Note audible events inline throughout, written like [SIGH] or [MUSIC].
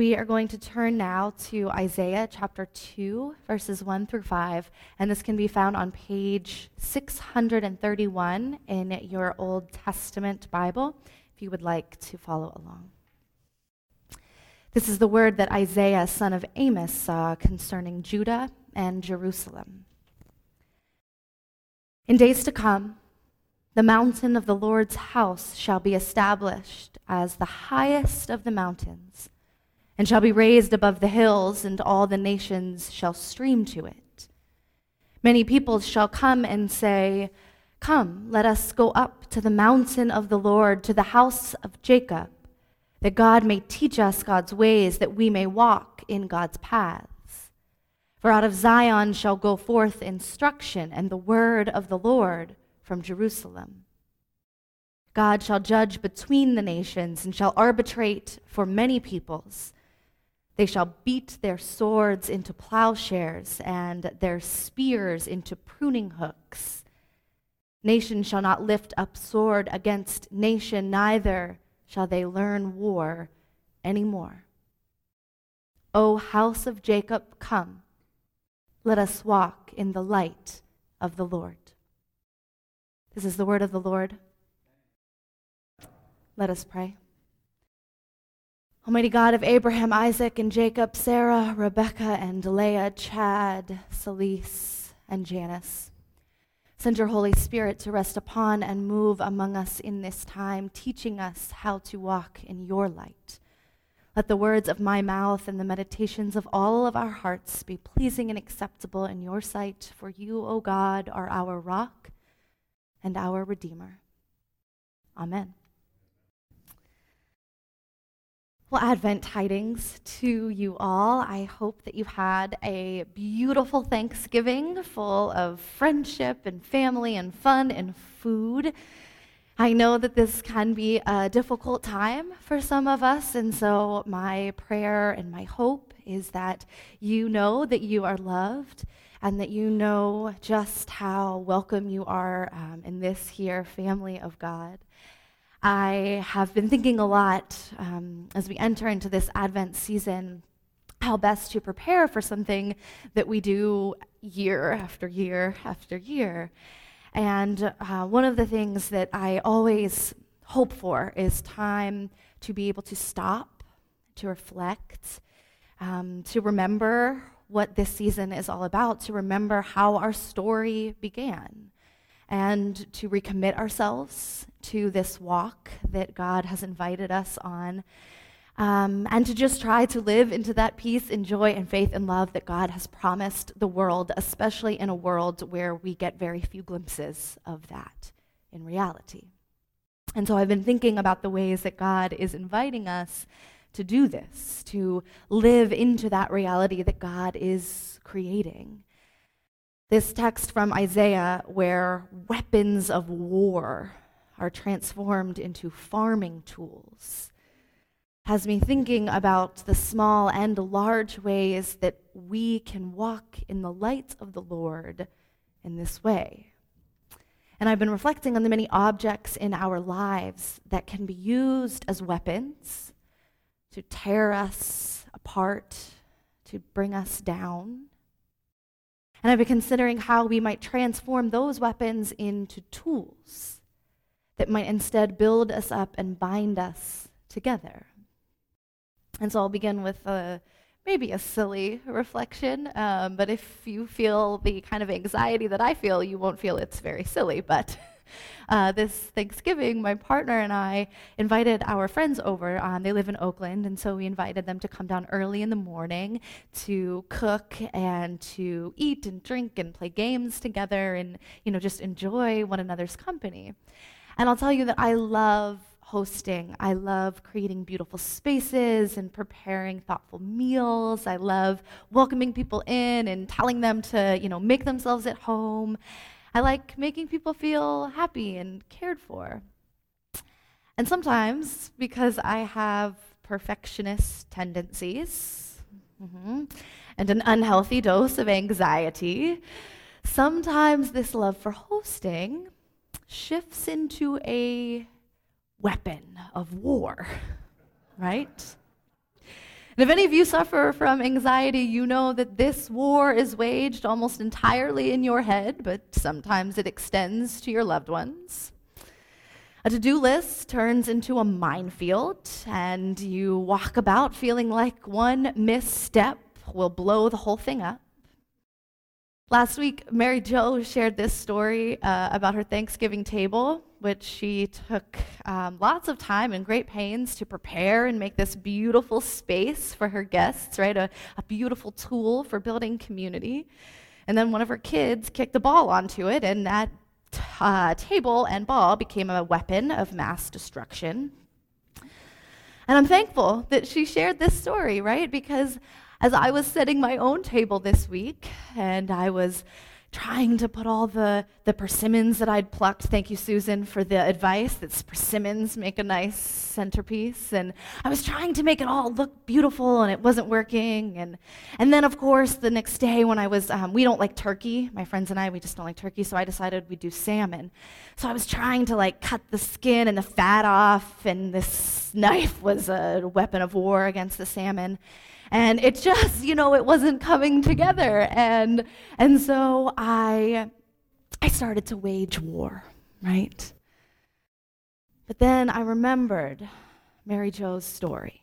We are going to turn now to Isaiah chapter 2, verses 1 through 5, and this can be found on page 631 in your Old Testament Bible, if you would like to follow along. This is the word that Isaiah, son of Amos, saw concerning Judah and Jerusalem. In days to come, the mountain of the Lord's house shall be established as the highest of the mountains and shall be raised above the hills, and all the nations shall stream to it. Many peoples shall come and say, Come, let us go up to the mountain of the Lord, to the house of Jacob, that God may teach us God's ways, that we may walk in God's paths. For out of Zion shall go forth instruction and the word of the Lord from Jerusalem. God shall judge between the nations and shall arbitrate for many peoples. They shall beat their swords into plowshares and their spears into pruning hooks. Nation shall not lift up sword against nation, neither shall they learn war any more. O house of Jacob, come, let us walk in the light of the Lord. This is the word of the Lord. Let us pray. Almighty God of Abraham, Isaac, and Jacob, Sarah, Rebecca, and Leah, Chad, Celise, and Janice. Send your Holy Spirit to rest upon and move among us in this time, teaching us how to walk in your light. Let the words of my mouth and the meditations of all of our hearts be pleasing and acceptable in your sight, for you, O God, are our rock and our Redeemer. Amen. Well, Advent tidings to you all. I hope that you had a beautiful Thanksgiving full of friendship and family and fun and food. I know that this can be a difficult time for some of us, and so my prayer and my hope is that you know that you are loved and that you know just how welcome you are um, in this here family of God. I have been thinking a lot um, as we enter into this Advent season how best to prepare for something that we do year after year after year. And uh, one of the things that I always hope for is time to be able to stop, to reflect, um, to remember what this season is all about, to remember how our story began and to recommit ourselves to this walk that God has invited us on. Um, and to just try to live into that peace and joy and faith and love that God has promised the world, especially in a world where we get very few glimpses of that in reality. And so I've been thinking about the ways that God is inviting us to do this, to live into that reality that God is creating. This text from Isaiah, where weapons of war are transformed into farming tools, has me thinking about the small and large ways that we can walk in the light of the Lord in this way. And I've been reflecting on the many objects in our lives that can be used as weapons to tear us apart, to bring us down. And I've been considering how we might transform those weapons into tools that might instead build us up and bind us together. And so I'll begin with a, maybe a silly reflection, um, but if you feel the kind of anxiety that I feel, you won't feel it's very silly. But [LAUGHS] uh, this Thanksgiving, my partner and I invited our friends over. Um, they live in Oakland, and so we invited them to come down early in the morning to cook and to eat and drink and play games together and, you know, just enjoy one another's company. And I'll tell you that I love hosting. I love creating beautiful spaces and preparing thoughtful meals. I love welcoming people in and telling them to, you know, make themselves at home. I like making people feel happy and cared for. And sometimes, because I have perfectionist tendencies mm-hmm, and an unhealthy dose of anxiety, sometimes this love for hosting shifts into a weapon of war, [LAUGHS] right? And if any of you suffer from anxiety, you know that this war is waged almost entirely in your head, but sometimes it extends to your loved ones. A to do list turns into a minefield, and you walk about feeling like one misstep will blow the whole thing up. Last week, Mary Jo shared this story uh, about her Thanksgiving table which she took um, lots of time and great pains to prepare and make this beautiful space for her guests, right? A, a beautiful tool for building community. And then one of her kids kicked the ball onto it, and that uh, table and ball became a weapon of mass destruction. And I'm thankful that she shared this story, right? Because as I was setting my own table this week, and I was trying to put all the, the persimmons that I'd plucked. Thank you, Susan, for the advice that persimmons make a nice centerpiece. And I was trying to make it all look beautiful, and it wasn't working. And, and then, of course, the next day when I was, um, we don't like turkey. My friends and I, we just don't like turkey, so I decided we'd do salmon. So I was trying to like cut the skin and the fat off, and this knife was a weapon of war against the salmon and it just you know it wasn't coming together. And and so i i started to wage war right? But then i remembered mary jo's story.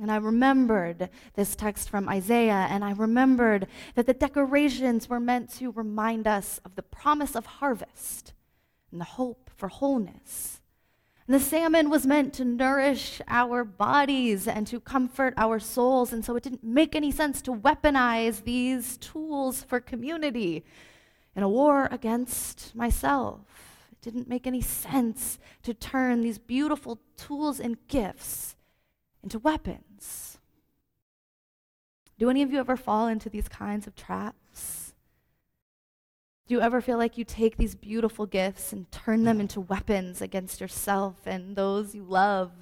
And I remembered this text from Isaiah, and I remembered that the decorations were meant to remind us of the promise of harvest and the hope for wholeness. And the salmon was meant to nourish our bodies and to comfort our souls. And so it didn't make any sense to weaponize these tools for community in a war against myself. It didn't make any sense to turn these beautiful tools and gifts into weapons. Do any of you ever fall into these kinds of traps? Do you ever feel like you take these beautiful gifts and turn them into weapons against yourself and those you love?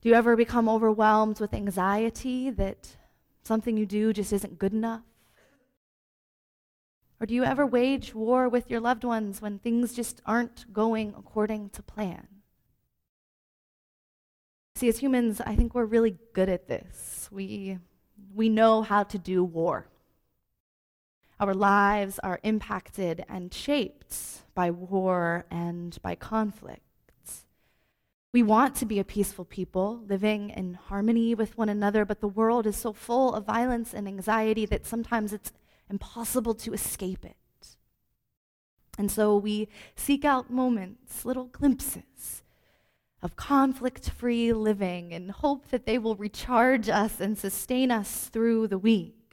Do you ever become overwhelmed with anxiety that something you do just isn't good enough? Or do you ever wage war with your loved ones when things just aren't going according to plan? See, as humans, I think we're really good at this. We, we know how to do war. Our lives are impacted and shaped by war and by conflict. We want to be a peaceful people, living in harmony with one another, but the world is so full of violence and anxiety that sometimes it's impossible to escape it. And so we seek out moments, little glimpses of conflict free living, and hope that they will recharge us and sustain us through the week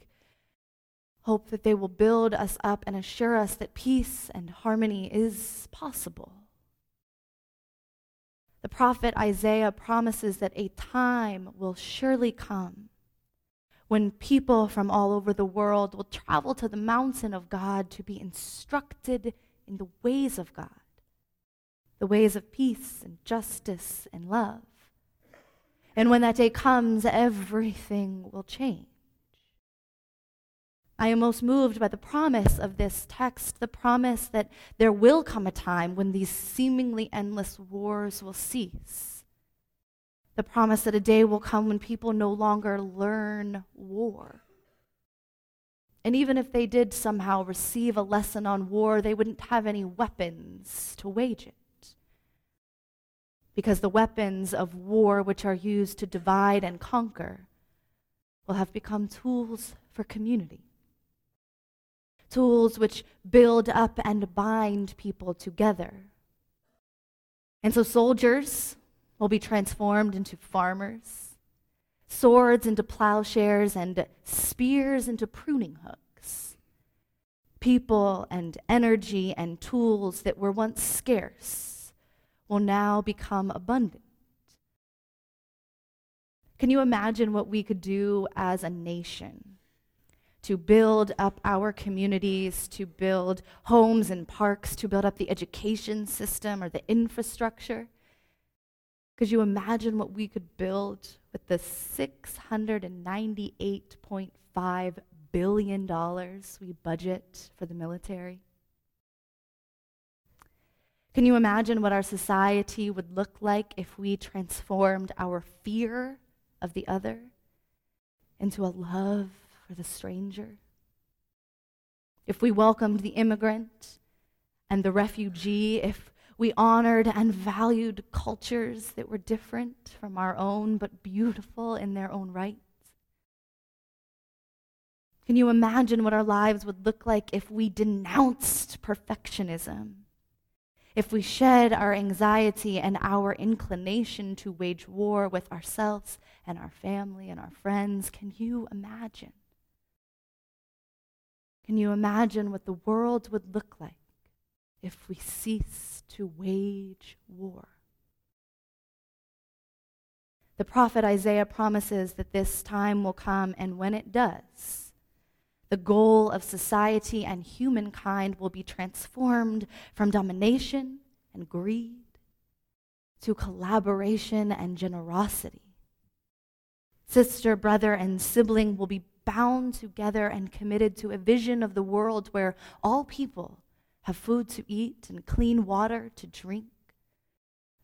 hope that they will build us up and assure us that peace and harmony is possible. The prophet Isaiah promises that a time will surely come when people from all over the world will travel to the mountain of God to be instructed in the ways of God, the ways of peace and justice and love. And when that day comes, everything will change. I am most moved by the promise of this text, the promise that there will come a time when these seemingly endless wars will cease. The promise that a day will come when people no longer learn war. And even if they did somehow receive a lesson on war, they wouldn't have any weapons to wage it. Because the weapons of war, which are used to divide and conquer, will have become tools for community tools which build up and bind people together. And so soldiers will be transformed into farmers, swords into plowshares, and spears into pruning hooks. People and energy and tools that were once scarce will now become abundant. Can you imagine what we could do as a nation to build up our communities, to build homes and parks, to build up the education system or the infrastructure. Could you imagine what we could build with the $698.5 billion we budget for the military? Can you imagine what our society would look like if we transformed our fear of the other, into a love for the stranger. If we welcomed the immigrant and the refugee, if we honored and valued cultures that were different from our own but beautiful in their own right, can you imagine what our lives would look like if we denounced perfectionism? If we shed our anxiety and our inclination to wage war with ourselves and our family and our friends, can you imagine? Can you imagine what the world would look like if we cease to wage war? The prophet Isaiah promises that this time will come, and when it does, the goal of society and humankind will be transformed from domination and greed to collaboration and generosity. Sister, brother, and sibling will be bound together and committed to a vision of the world where all people have food to eat and clean water to drink,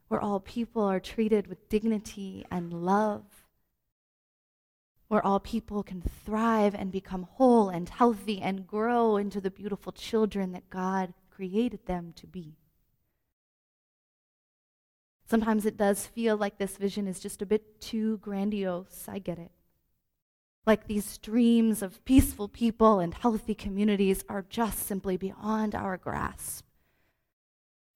where all people are treated with dignity and love where all people can thrive and become whole and healthy and grow into the beautiful children that God created them to be. Sometimes it does feel like this vision is just a bit too grandiose. I get it. Like these dreams of peaceful people and healthy communities are just simply beyond our grasp.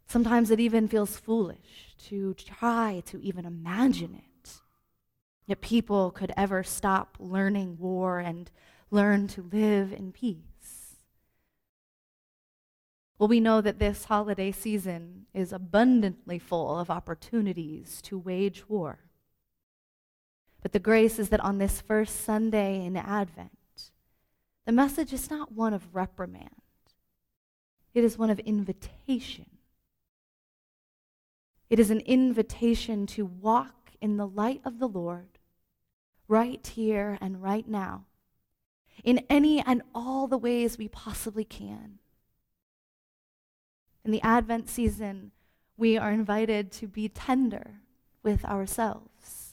Sometimes it even feels foolish to try to even imagine it that people could ever stop learning war and learn to live in peace. Well, we know that this holiday season is abundantly full of opportunities to wage war. But the grace is that on this first Sunday in Advent, the message is not one of reprimand, it is one of invitation. It is an invitation to walk in the light of the Lord right here and right now, in any and all the ways we possibly can. In the Advent season, we are invited to be tender with ourselves,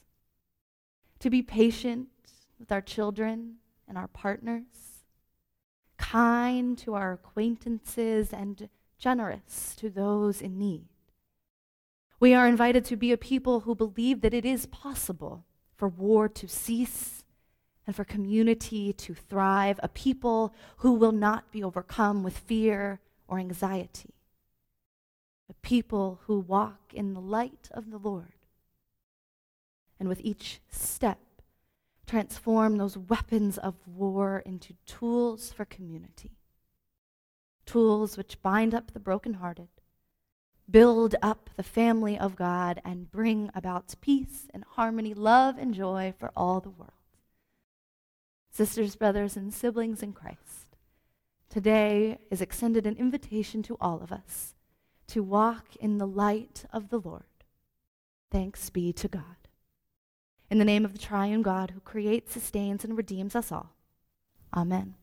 to be patient with our children and our partners, kind to our acquaintances, and generous to those in need. We are invited to be a people who believe that it is possible for war to cease and for community to thrive, a people who will not be overcome with fear or anxiety, a people who walk in the light of the Lord. And with each step, transform those weapons of war into tools for community, tools which bind up the brokenhearted build up the family of God, and bring about peace and harmony, love and joy for all the world. Sisters, brothers, and siblings in Christ, today is extended an invitation to all of us to walk in the light of the Lord. Thanks be to God. In the name of the triune God who creates, sustains, and redeems us all. Amen.